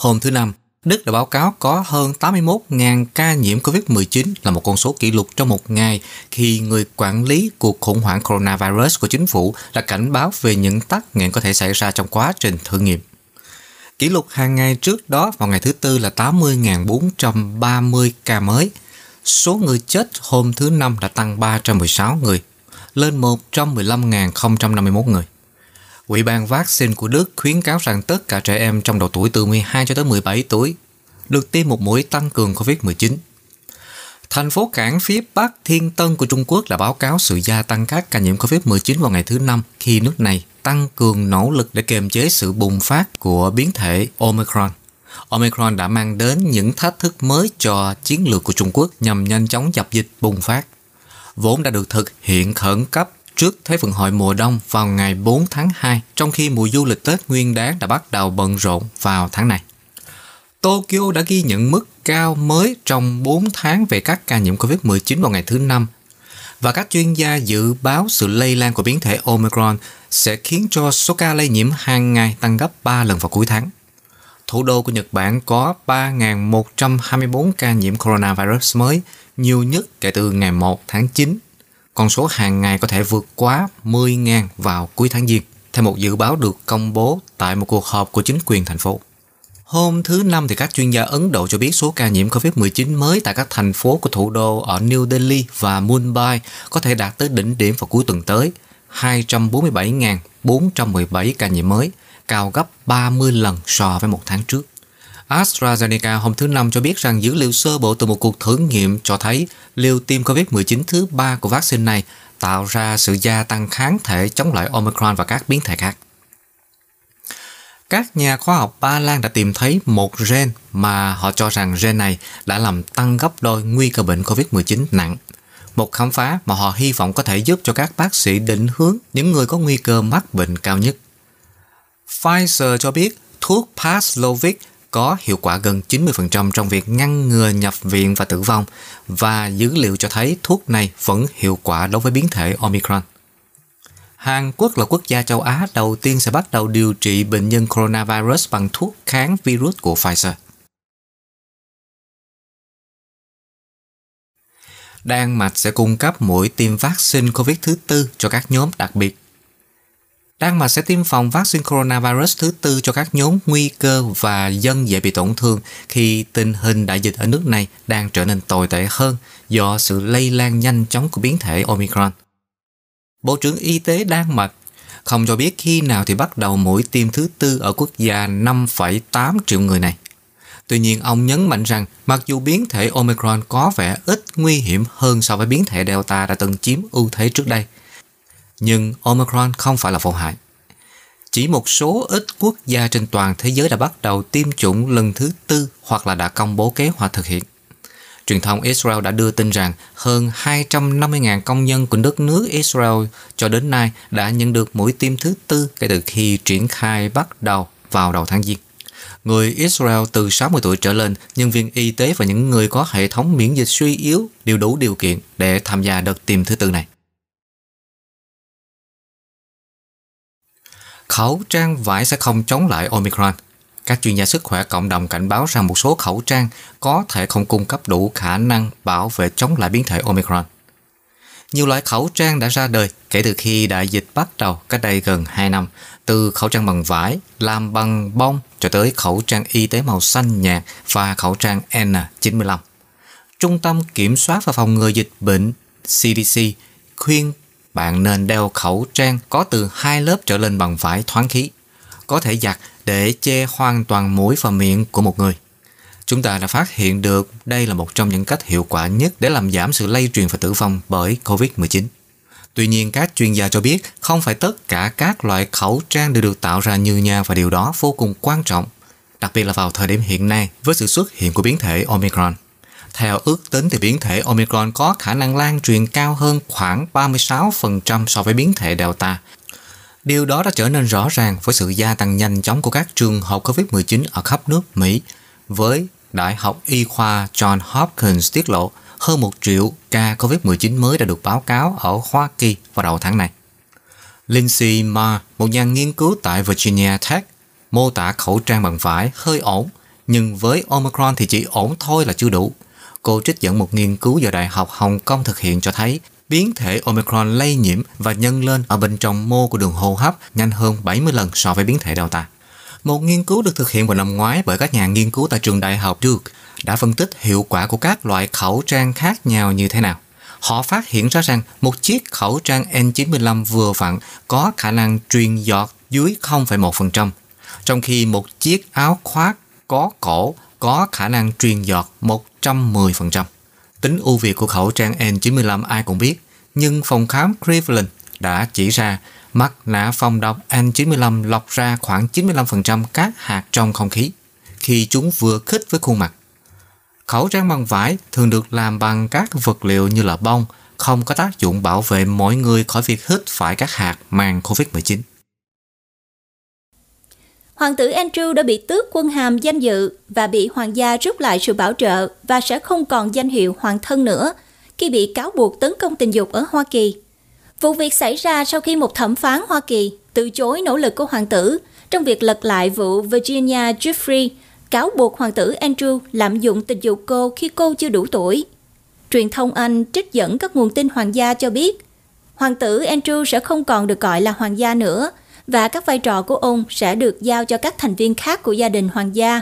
Hôm thứ Năm, Đức đã báo cáo có hơn 81.000 ca nhiễm COVID-19 là một con số kỷ lục trong một ngày khi người quản lý cuộc khủng hoảng coronavirus của chính phủ đã cảnh báo về những tắc nghẽn có thể xảy ra trong quá trình thử nghiệm. Kỷ lục hàng ngày trước đó vào ngày thứ Tư là 80.430 ca mới. Số người chết hôm thứ Năm đã tăng 316 người, lên 115.051 người. Ủy ban vaccine của Đức khuyến cáo rằng tất cả trẻ em trong độ tuổi từ 12 cho tới 17 tuổi được tiêm một mũi tăng cường COVID-19. Thành phố cảng phía Bắc Thiên Tân của Trung Quốc đã báo cáo sự gia tăng các ca nhiễm COVID-19 vào ngày thứ Năm khi nước này tăng cường nỗ lực để kiềm chế sự bùng phát của biến thể Omicron. Omicron đã mang đến những thách thức mới cho chiến lược của Trung Quốc nhằm nhanh chóng dập dịch bùng phát. Vốn đã được thực hiện khẩn cấp trước Thế vận hội mùa đông vào ngày 4 tháng 2, trong khi mùa du lịch Tết Nguyên đán đã bắt đầu bận rộn vào tháng này. Tokyo đã ghi nhận mức cao mới trong 4 tháng về các ca nhiễm COVID-19 vào ngày thứ Năm. Và các chuyên gia dự báo sự lây lan của biến thể Omicron sẽ khiến cho số ca lây nhiễm hàng ngày tăng gấp 3 lần vào cuối tháng. Thủ đô của Nhật Bản có 3.124 ca nhiễm coronavirus mới, nhiều nhất kể từ ngày 1 tháng 9. Con số hàng ngày có thể vượt quá 10.000 vào cuối tháng Giêng, theo một dự báo được công bố tại một cuộc họp của chính quyền thành phố. Hôm thứ Năm thì các chuyên gia Ấn Độ cho biết số ca nhiễm COVID-19 mới tại các thành phố của thủ đô ở New Delhi và Mumbai có thể đạt tới đỉnh điểm vào cuối tuần tới, 247.417 ca nhiễm mới, cao gấp 30 lần so với một tháng trước. AstraZeneca hôm thứ Năm cho biết rằng dữ liệu sơ bộ từ một cuộc thử nghiệm cho thấy liều tiêm COVID-19 thứ ba của vaccine này tạo ra sự gia tăng kháng thể chống lại Omicron và các biến thể khác các nhà khoa học Ba Lan đã tìm thấy một gen mà họ cho rằng gen này đã làm tăng gấp đôi nguy cơ bệnh COVID-19 nặng. Một khám phá mà họ hy vọng có thể giúp cho các bác sĩ định hướng những người có nguy cơ mắc bệnh cao nhất. Pfizer cho biết thuốc Paxlovid có hiệu quả gần 90% trong việc ngăn ngừa nhập viện và tử vong, và dữ liệu cho thấy thuốc này vẫn hiệu quả đối với biến thể Omicron. Hàn Quốc là quốc gia châu Á đầu tiên sẽ bắt đầu điều trị bệnh nhân coronavirus bằng thuốc kháng virus của Pfizer. Đan Mạch sẽ cung cấp mũi tiêm vaccine COVID thứ tư cho các nhóm đặc biệt. Đan Mạch sẽ tiêm phòng vaccine coronavirus thứ tư cho các nhóm nguy cơ và dân dễ bị tổn thương khi tình hình đại dịch ở nước này đang trở nên tồi tệ hơn do sự lây lan nhanh chóng của biến thể Omicron. Bộ trưởng Y tế Đan Mạch không cho biết khi nào thì bắt đầu mũi tiêm thứ tư ở quốc gia 5,8 triệu người này. Tuy nhiên, ông nhấn mạnh rằng mặc dù biến thể Omicron có vẻ ít nguy hiểm hơn so với biến thể Delta đã từng chiếm ưu thế trước đây, nhưng Omicron không phải là vô hại. Chỉ một số ít quốc gia trên toàn thế giới đã bắt đầu tiêm chủng lần thứ tư hoặc là đã công bố kế hoạch thực hiện. Truyền thông Israel đã đưa tin rằng hơn 250.000 công nhân của đất nước Israel cho đến nay đã nhận được mũi tiêm thứ tư kể từ khi triển khai bắt đầu vào đầu tháng Giêng. người Israel từ 60 tuổi trở lên, nhân viên y tế và những người có hệ thống miễn dịch suy yếu đều đủ điều kiện để tham gia đợt tiêm thứ tư này. Khẩu trang vải sẽ không chống lại Omicron. Các chuyên gia sức khỏe cộng đồng cảnh báo rằng một số khẩu trang có thể không cung cấp đủ khả năng bảo vệ chống lại biến thể Omicron. Nhiều loại khẩu trang đã ra đời kể từ khi đại dịch bắt đầu cách đây gần 2 năm, từ khẩu trang bằng vải, làm bằng bông cho tới khẩu trang y tế màu xanh nhạt và khẩu trang N95. Trung tâm Kiểm soát và Phòng ngừa Dịch bệnh CDC khuyên bạn nên đeo khẩu trang có từ hai lớp trở lên bằng vải thoáng khí, có thể giặt để che hoàn toàn mũi và miệng của một người. Chúng ta đã phát hiện được đây là một trong những cách hiệu quả nhất để làm giảm sự lây truyền và tử vong bởi COVID-19. Tuy nhiên, các chuyên gia cho biết không phải tất cả các loại khẩu trang đều được tạo ra như nhau và điều đó vô cùng quan trọng, đặc biệt là vào thời điểm hiện nay với sự xuất hiện của biến thể Omicron. Theo ước tính thì biến thể Omicron có khả năng lan truyền cao hơn khoảng 36% so với biến thể Delta. Điều đó đã trở nên rõ ràng với sự gia tăng nhanh chóng của các trường hợp COVID-19 ở khắp nước Mỹ, với Đại học Y khoa John Hopkins tiết lộ hơn một triệu ca COVID-19 mới đã được báo cáo ở Hoa Kỳ vào đầu tháng này. Lindsay Ma, một nhà nghiên cứu tại Virginia Tech, mô tả khẩu trang bằng vải hơi ổn, nhưng với Omicron thì chỉ ổn thôi là chưa đủ. Cô trích dẫn một nghiên cứu do Đại học Hồng Kông thực hiện cho thấy biến thể Omicron lây nhiễm và nhân lên ở bên trong mô của đường hô hấp nhanh hơn 70 lần so với biến thể Delta. Một nghiên cứu được thực hiện vào năm ngoái bởi các nhà nghiên cứu tại trường đại học Duke đã phân tích hiệu quả của các loại khẩu trang khác nhau như thế nào. Họ phát hiện ra rằng một chiếc khẩu trang N95 vừa vặn có khả năng truyền giọt dưới 0,1%, trong khi một chiếc áo khoác có cổ có khả năng truyền giọt 110%. Tính ưu việt của khẩu trang N95 ai cũng biết, nhưng phòng khám Cleveland đã chỉ ra mặt nạ phòng độc N95 lọc ra khoảng 95% các hạt trong không khí khi chúng vừa khích với khuôn mặt. Khẩu trang bằng vải thường được làm bằng các vật liệu như là bông, không có tác dụng bảo vệ mỗi người khỏi việc hít phải các hạt mang COVID-19. Hoàng tử Andrew đã bị tước quân hàm danh dự và bị hoàng gia rút lại sự bảo trợ và sẽ không còn danh hiệu hoàng thân nữa khi bị cáo buộc tấn công tình dục ở Hoa Kỳ. Vụ việc xảy ra sau khi một thẩm phán Hoa Kỳ từ chối nỗ lực của hoàng tử trong việc lật lại vụ Virginia Jeffrey cáo buộc hoàng tử Andrew lạm dụng tình dục cô khi cô chưa đủ tuổi. Truyền thông Anh trích dẫn các nguồn tin hoàng gia cho biết, hoàng tử Andrew sẽ không còn được gọi là hoàng gia nữa và các vai trò của ông sẽ được giao cho các thành viên khác của gia đình hoàng gia.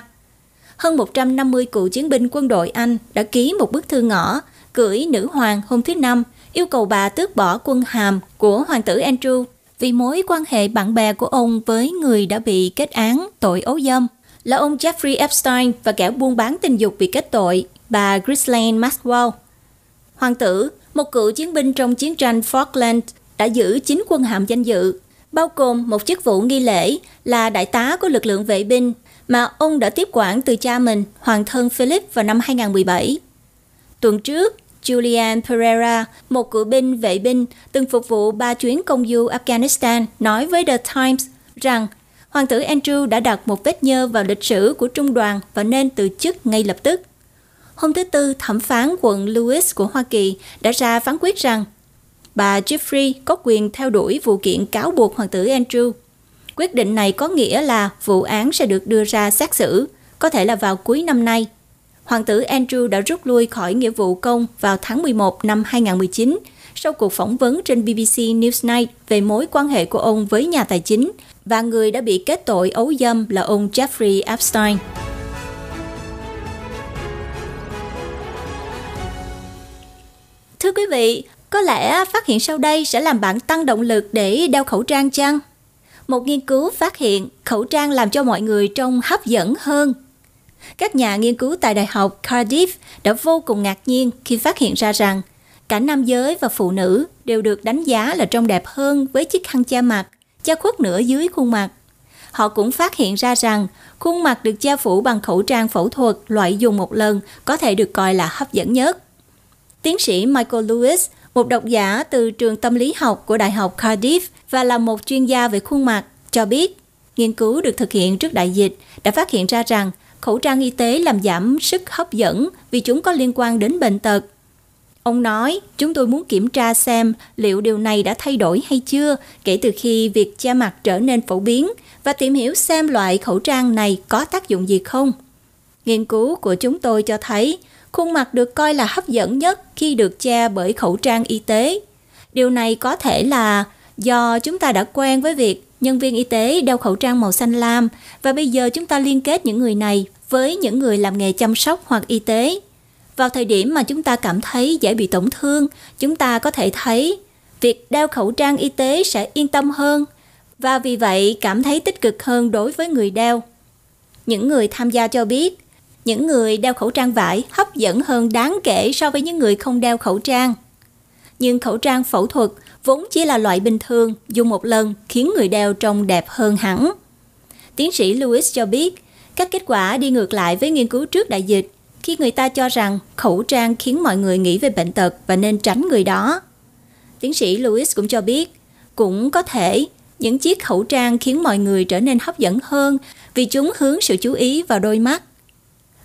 Hơn 150 cựu chiến binh quân đội Anh đã ký một bức thư ngõ cưỡi nữ hoàng hôm thứ Năm yêu cầu bà tước bỏ quân hàm của hoàng tử Andrew vì mối quan hệ bạn bè của ông với người đã bị kết án tội ấu dâm là ông Jeffrey Epstein và kẻ buôn bán tình dục bị kết tội, bà Ghislaine Maxwell. Hoàng tử, một cựu chiến binh trong chiến tranh Falkland, đã giữ chín quân hàm danh dự, bao gồm một chức vụ nghi lễ là đại tá của lực lượng vệ binh mà ông đã tiếp quản từ cha mình, hoàng thân Philip vào năm 2017. Tuần trước, Julian Pereira, một cựu binh vệ binh từng phục vụ ba chuyến công du Afghanistan, nói với The Times rằng Hoàng tử Andrew đã đặt một vết nhơ vào lịch sử của trung đoàn và nên từ chức ngay lập tức. Hôm thứ Tư, thẩm phán quận Lewis của Hoa Kỳ đã ra phán quyết rằng bà Jeffrey có quyền theo đuổi vụ kiện cáo buộc hoàng tử Andrew. Quyết định này có nghĩa là vụ án sẽ được đưa ra xét xử, có thể là vào cuối năm nay. Hoàng tử Andrew đã rút lui khỏi nghĩa vụ công vào tháng 11 năm 2019 sau cuộc phỏng vấn trên BBC Newsnight về mối quan hệ của ông với nhà tài chính và người đã bị kết tội ấu dâm là ông Jeffrey Epstein. Thưa quý vị, có lẽ phát hiện sau đây sẽ làm bạn tăng động lực để đeo khẩu trang chăng? Một nghiên cứu phát hiện khẩu trang làm cho mọi người trông hấp dẫn hơn. Các nhà nghiên cứu tại Đại học Cardiff đã vô cùng ngạc nhiên khi phát hiện ra rằng cả nam giới và phụ nữ đều được đánh giá là trông đẹp hơn với chiếc khăn che mặt che khuất nửa dưới khuôn mặt. Họ cũng phát hiện ra rằng khuôn mặt được che phủ bằng khẩu trang phẫu thuật loại dùng một lần có thể được coi là hấp dẫn nhất. Tiến sĩ Michael Lewis, một độc giả từ trường tâm lý học của Đại học Cardiff và là một chuyên gia về khuôn mặt, cho biết nghiên cứu được thực hiện trước đại dịch đã phát hiện ra rằng khẩu trang y tế làm giảm sức hấp dẫn vì chúng có liên quan đến bệnh tật. Ông nói, chúng tôi muốn kiểm tra xem liệu điều này đã thay đổi hay chưa kể từ khi việc che mặt trở nên phổ biến và tìm hiểu xem loại khẩu trang này có tác dụng gì không. Nghiên cứu của chúng tôi cho thấy khuôn mặt được coi là hấp dẫn nhất khi được che bởi khẩu trang y tế. Điều này có thể là do chúng ta đã quen với việc nhân viên y tế đeo khẩu trang màu xanh lam và bây giờ chúng ta liên kết những người này với những người làm nghề chăm sóc hoặc y tế. Vào thời điểm mà chúng ta cảm thấy dễ bị tổn thương, chúng ta có thể thấy việc đeo khẩu trang y tế sẽ yên tâm hơn và vì vậy cảm thấy tích cực hơn đối với người đeo. Những người tham gia cho biết, những người đeo khẩu trang vải hấp dẫn hơn đáng kể so với những người không đeo khẩu trang. Nhưng khẩu trang phẫu thuật vốn chỉ là loại bình thường, dùng một lần khiến người đeo trông đẹp hơn hẳn. Tiến sĩ Lewis cho biết, các kết quả đi ngược lại với nghiên cứu trước đại dịch khi người ta cho rằng khẩu trang khiến mọi người nghĩ về bệnh tật và nên tránh người đó. Tiến sĩ Lewis cũng cho biết, cũng có thể những chiếc khẩu trang khiến mọi người trở nên hấp dẫn hơn vì chúng hướng sự chú ý vào đôi mắt.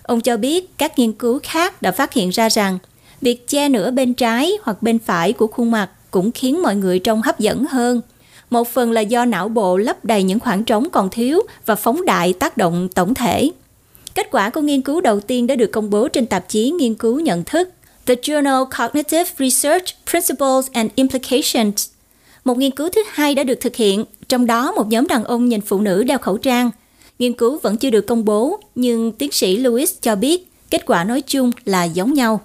Ông cho biết các nghiên cứu khác đã phát hiện ra rằng việc che nửa bên trái hoặc bên phải của khuôn mặt cũng khiến mọi người trông hấp dẫn hơn. Một phần là do não bộ lấp đầy những khoảng trống còn thiếu và phóng đại tác động tổng thể. Kết quả của nghiên cứu đầu tiên đã được công bố trên tạp chí nghiên cứu nhận thức The Journal Cognitive Research Principles and Implications. Một nghiên cứu thứ hai đã được thực hiện, trong đó một nhóm đàn ông nhìn phụ nữ đeo khẩu trang. Nghiên cứu vẫn chưa được công bố, nhưng tiến sĩ Lewis cho biết kết quả nói chung là giống nhau.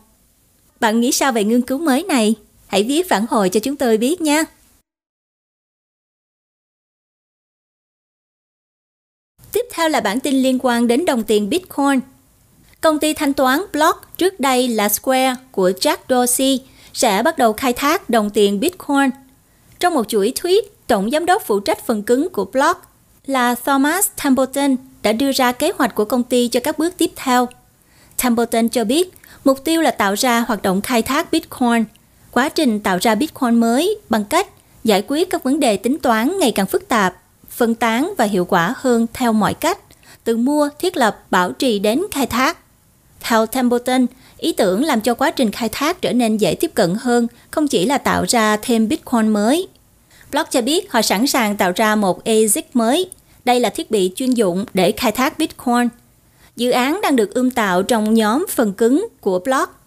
Bạn nghĩ sao về nghiên cứu mới này? Hãy viết phản hồi cho chúng tôi biết nha. Tiếp theo là bản tin liên quan đến đồng tiền Bitcoin. Công ty thanh toán Block trước đây là Square của Jack Dorsey sẽ bắt đầu khai thác đồng tiền Bitcoin. Trong một chuỗi tweet, tổng giám đốc phụ trách phần cứng của Block là Thomas Templeton đã đưa ra kế hoạch của công ty cho các bước tiếp theo. Templeton cho biết mục tiêu là tạo ra hoạt động khai thác Bitcoin, quá trình tạo ra Bitcoin mới bằng cách giải quyết các vấn đề tính toán ngày càng phức tạp phân tán và hiệu quả hơn theo mọi cách, từ mua, thiết lập, bảo trì đến khai thác. Theo Templeton, ý tưởng làm cho quá trình khai thác trở nên dễ tiếp cận hơn, không chỉ là tạo ra thêm Bitcoin mới. Block cho biết họ sẵn sàng tạo ra một ASIC mới. Đây là thiết bị chuyên dụng để khai thác Bitcoin. Dự án đang được ươm tạo trong nhóm phần cứng của Block.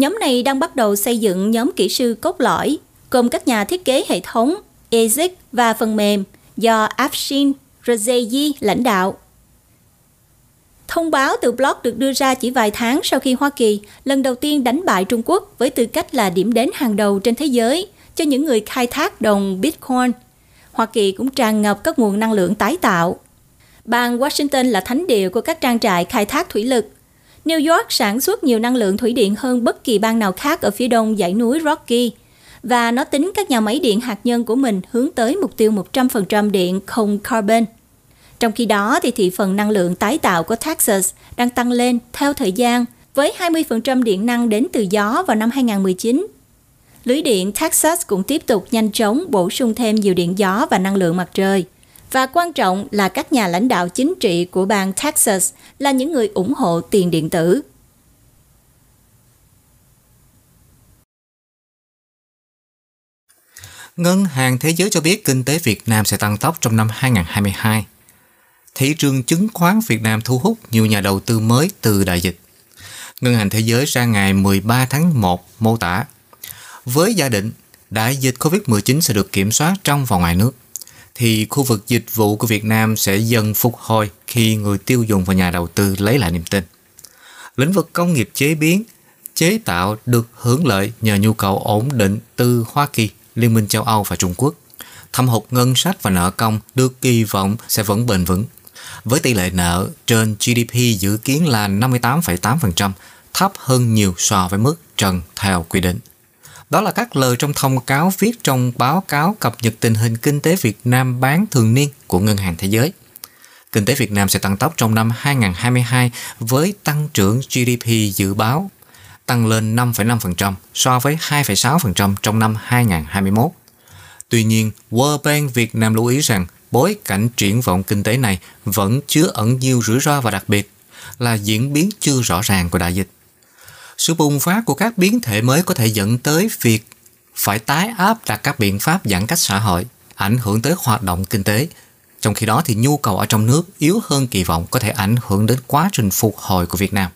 Nhóm này đang bắt đầu xây dựng nhóm kỹ sư cốt lõi, gồm các nhà thiết kế hệ thống, ASIC và phần mềm – do Afshin Razayi lãnh đạo. Thông báo từ blog được đưa ra chỉ vài tháng sau khi Hoa Kỳ lần đầu tiên đánh bại Trung Quốc với tư cách là điểm đến hàng đầu trên thế giới cho những người khai thác đồng Bitcoin. Hoa Kỳ cũng tràn ngập các nguồn năng lượng tái tạo. Bang Washington là thánh địa của các trang trại khai thác thủy lực. New York sản xuất nhiều năng lượng thủy điện hơn bất kỳ bang nào khác ở phía đông dãy núi Rocky – và nó tính các nhà máy điện hạt nhân của mình hướng tới mục tiêu 100% điện không carbon. Trong khi đó thì thị phần năng lượng tái tạo của Texas đang tăng lên theo thời gian, với 20% điện năng đến từ gió vào năm 2019. Lưới điện Texas cũng tiếp tục nhanh chóng bổ sung thêm nhiều điện gió và năng lượng mặt trời. Và quan trọng là các nhà lãnh đạo chính trị của bang Texas là những người ủng hộ tiền điện tử. Ngân hàng Thế giới cho biết kinh tế Việt Nam sẽ tăng tốc trong năm 2022. Thị trường chứng khoán Việt Nam thu hút nhiều nhà đầu tư mới từ đại dịch. Ngân hàng Thế giới ra ngày 13 tháng 1 mô tả Với gia định đại dịch COVID-19 sẽ được kiểm soát trong và ngoài nước, thì khu vực dịch vụ của Việt Nam sẽ dần phục hồi khi người tiêu dùng và nhà đầu tư lấy lại niềm tin. Lĩnh vực công nghiệp chế biến, chế tạo được hưởng lợi nhờ nhu cầu ổn định từ Hoa Kỳ Liên minh châu Âu và Trung Quốc. Thâm hụt ngân sách và nợ công được kỳ vọng sẽ vẫn bền vững. Với tỷ lệ nợ trên GDP dự kiến là 58,8%, thấp hơn nhiều so với mức trần theo quy định. Đó là các lời trong thông cáo viết trong báo cáo cập nhật tình hình kinh tế Việt Nam bán thường niên của Ngân hàng Thế giới. Kinh tế Việt Nam sẽ tăng tốc trong năm 2022 với tăng trưởng GDP dự báo tăng lên 5,5% so với 2,6% trong năm 2021. Tuy nhiên, World Bank Việt Nam lưu ý rằng bối cảnh triển vọng kinh tế này vẫn chứa ẩn nhiều rủi ro và đặc biệt là diễn biến chưa rõ ràng của đại dịch. Sự bùng phát của các biến thể mới có thể dẫn tới việc phải tái áp đặt các biện pháp giãn cách xã hội, ảnh hưởng tới hoạt động kinh tế. Trong khi đó thì nhu cầu ở trong nước yếu hơn kỳ vọng có thể ảnh hưởng đến quá trình phục hồi của Việt Nam.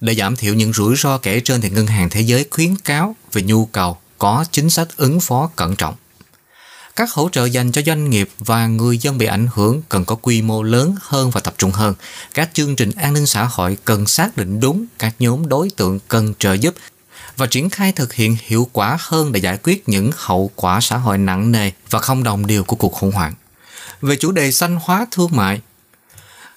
Để giảm thiểu những rủi ro kể trên thì Ngân hàng Thế giới khuyến cáo về nhu cầu có chính sách ứng phó cẩn trọng. Các hỗ trợ dành cho doanh nghiệp và người dân bị ảnh hưởng cần có quy mô lớn hơn và tập trung hơn. Các chương trình an ninh xã hội cần xác định đúng các nhóm đối tượng cần trợ giúp và triển khai thực hiện hiệu quả hơn để giải quyết những hậu quả xã hội nặng nề và không đồng điều của cuộc khủng hoảng. Về chủ đề xanh hóa thương mại,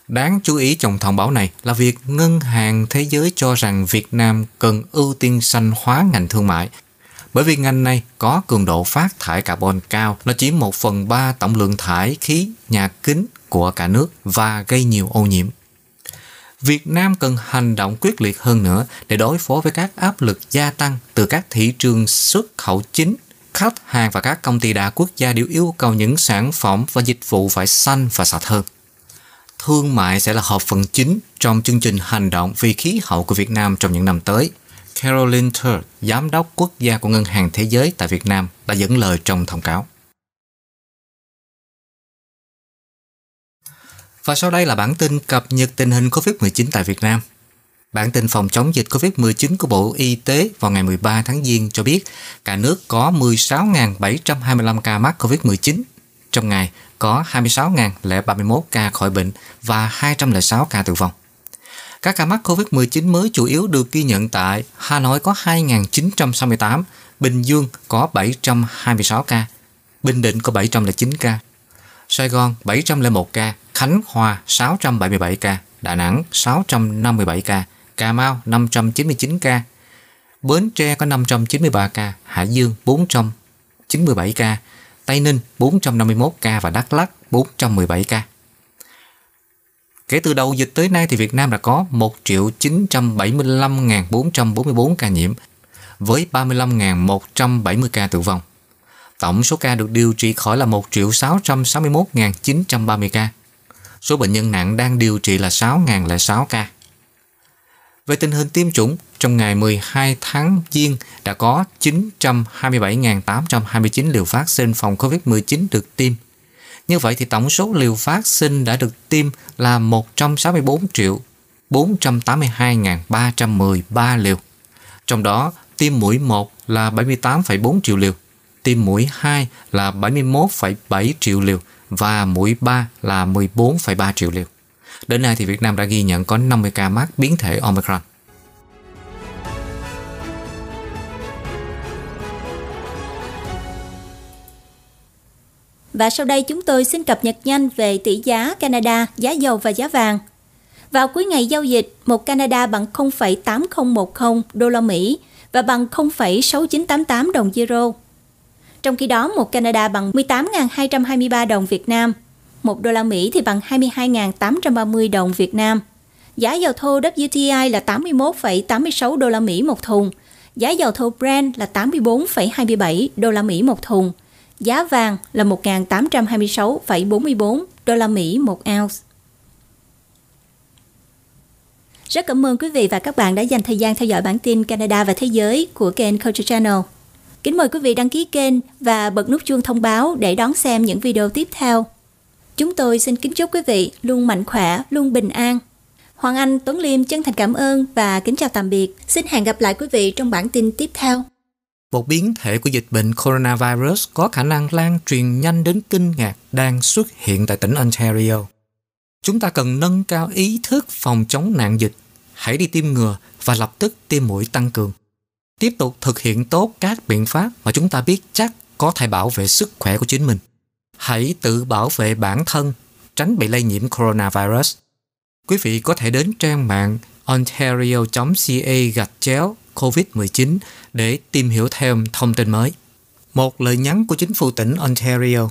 Đáng chú ý trong thông báo này là việc Ngân hàng Thế giới cho rằng Việt Nam cần ưu tiên xanh hóa ngành thương mại bởi vì ngành này có cường độ phát thải carbon cao, nó chiếm 1 phần 3 tổng lượng thải khí nhà kính của cả nước và gây nhiều ô nhiễm. Việt Nam cần hành động quyết liệt hơn nữa để đối phó với các áp lực gia tăng từ các thị trường xuất khẩu chính. Khách hàng và các công ty đa quốc gia đều yêu cầu những sản phẩm và dịch vụ phải xanh và sạch hơn. Thương mại sẽ là hợp phần chính trong chương trình hành động vì khí hậu của Việt Nam trong những năm tới. Caroline Turk, Giám đốc quốc gia của Ngân hàng Thế giới tại Việt Nam, đã dẫn lời trong thông cáo. Và sau đây là bản tin cập nhật tình hình COVID-19 tại Việt Nam. Bản tin phòng chống dịch COVID-19 của Bộ Y tế vào ngày 13 tháng Giêng cho biết cả nước có 16.725 ca mắc COVID-19. Trong ngày có 26.031 ca khỏi bệnh và 206 ca tử vong. Các ca mắc COVID-19 mới chủ yếu được ghi nhận tại Hà Nội có 2.968, Bình Dương có 726 ca, Bình Định có 709 ca, Sài Gòn 701 ca, Khánh Hòa 677 ca, Đà Nẵng 657 ca, Cà Mau 599 ca, Bến Tre có 593 ca, Hải Dương 497 ca, Tây Ninh 451 ca và Đắk Lắk 417 ca. Kể từ đầu dịch tới nay thì Việt Nam đã có 1.975.444 ca nhiễm với 35.170 ca tử vong. Tổng số ca được điều trị khỏi là 1.661.930 ca. Số bệnh nhân nặng đang điều trị là 6.006 ca. Về tình hình tiêm chủng, trong ngày 12 tháng Giêng đã có 927.829 liều vaccine phòng COVID-19 được tiêm như vậy thì tổng số liều vaccine đã được tiêm là 164 triệu 482.313 liều. Trong đó, tiêm mũi 1 là 78,4 triệu liều, tiêm mũi 2 là 71,7 triệu liều và mũi 3 là 14,3 triệu liều. Đến nay thì Việt Nam đã ghi nhận có 50 ca mắc biến thể Omicron. Và sau đây chúng tôi xin cập nhật nhanh về tỷ giá Canada, giá dầu và giá vàng. Vào cuối ngày giao dịch, một Canada bằng 0,8010 đô la Mỹ và bằng 0,6988 đồng euro. Trong khi đó, một Canada bằng 18.223 đồng Việt Nam, một đô la Mỹ thì bằng 22.830 đồng Việt Nam. Giá dầu thô WTI là 81,86 đô la Mỹ một thùng, giá dầu thô Brent là 84,27 đô la Mỹ một thùng Giá vàng là 1.826,44 đô la Mỹ một ounce. Rất cảm ơn quý vị và các bạn đã dành thời gian theo dõi bản tin Canada và Thế giới của kênh Culture Channel. Kính mời quý vị đăng ký kênh và bật nút chuông thông báo để đón xem những video tiếp theo. Chúng tôi xin kính chúc quý vị luôn mạnh khỏe, luôn bình an. Hoàng Anh, Tuấn Liêm chân thành cảm ơn và kính chào tạm biệt. Xin hẹn gặp lại quý vị trong bản tin tiếp theo. Một biến thể của dịch bệnh coronavirus có khả năng lan truyền nhanh đến kinh ngạc đang xuất hiện tại tỉnh Ontario. Chúng ta cần nâng cao ý thức phòng chống nạn dịch. Hãy đi tiêm ngừa và lập tức tiêm mũi tăng cường. Tiếp tục thực hiện tốt các biện pháp mà chúng ta biết chắc có thể bảo vệ sức khỏe của chính mình. Hãy tự bảo vệ bản thân, tránh bị lây nhiễm coronavirus. Quý vị có thể đến trang mạng ontario.ca gạch chéo COVID-19 để tìm hiểu thêm thông tin mới. Một lời nhắn của chính phủ tỉnh Ontario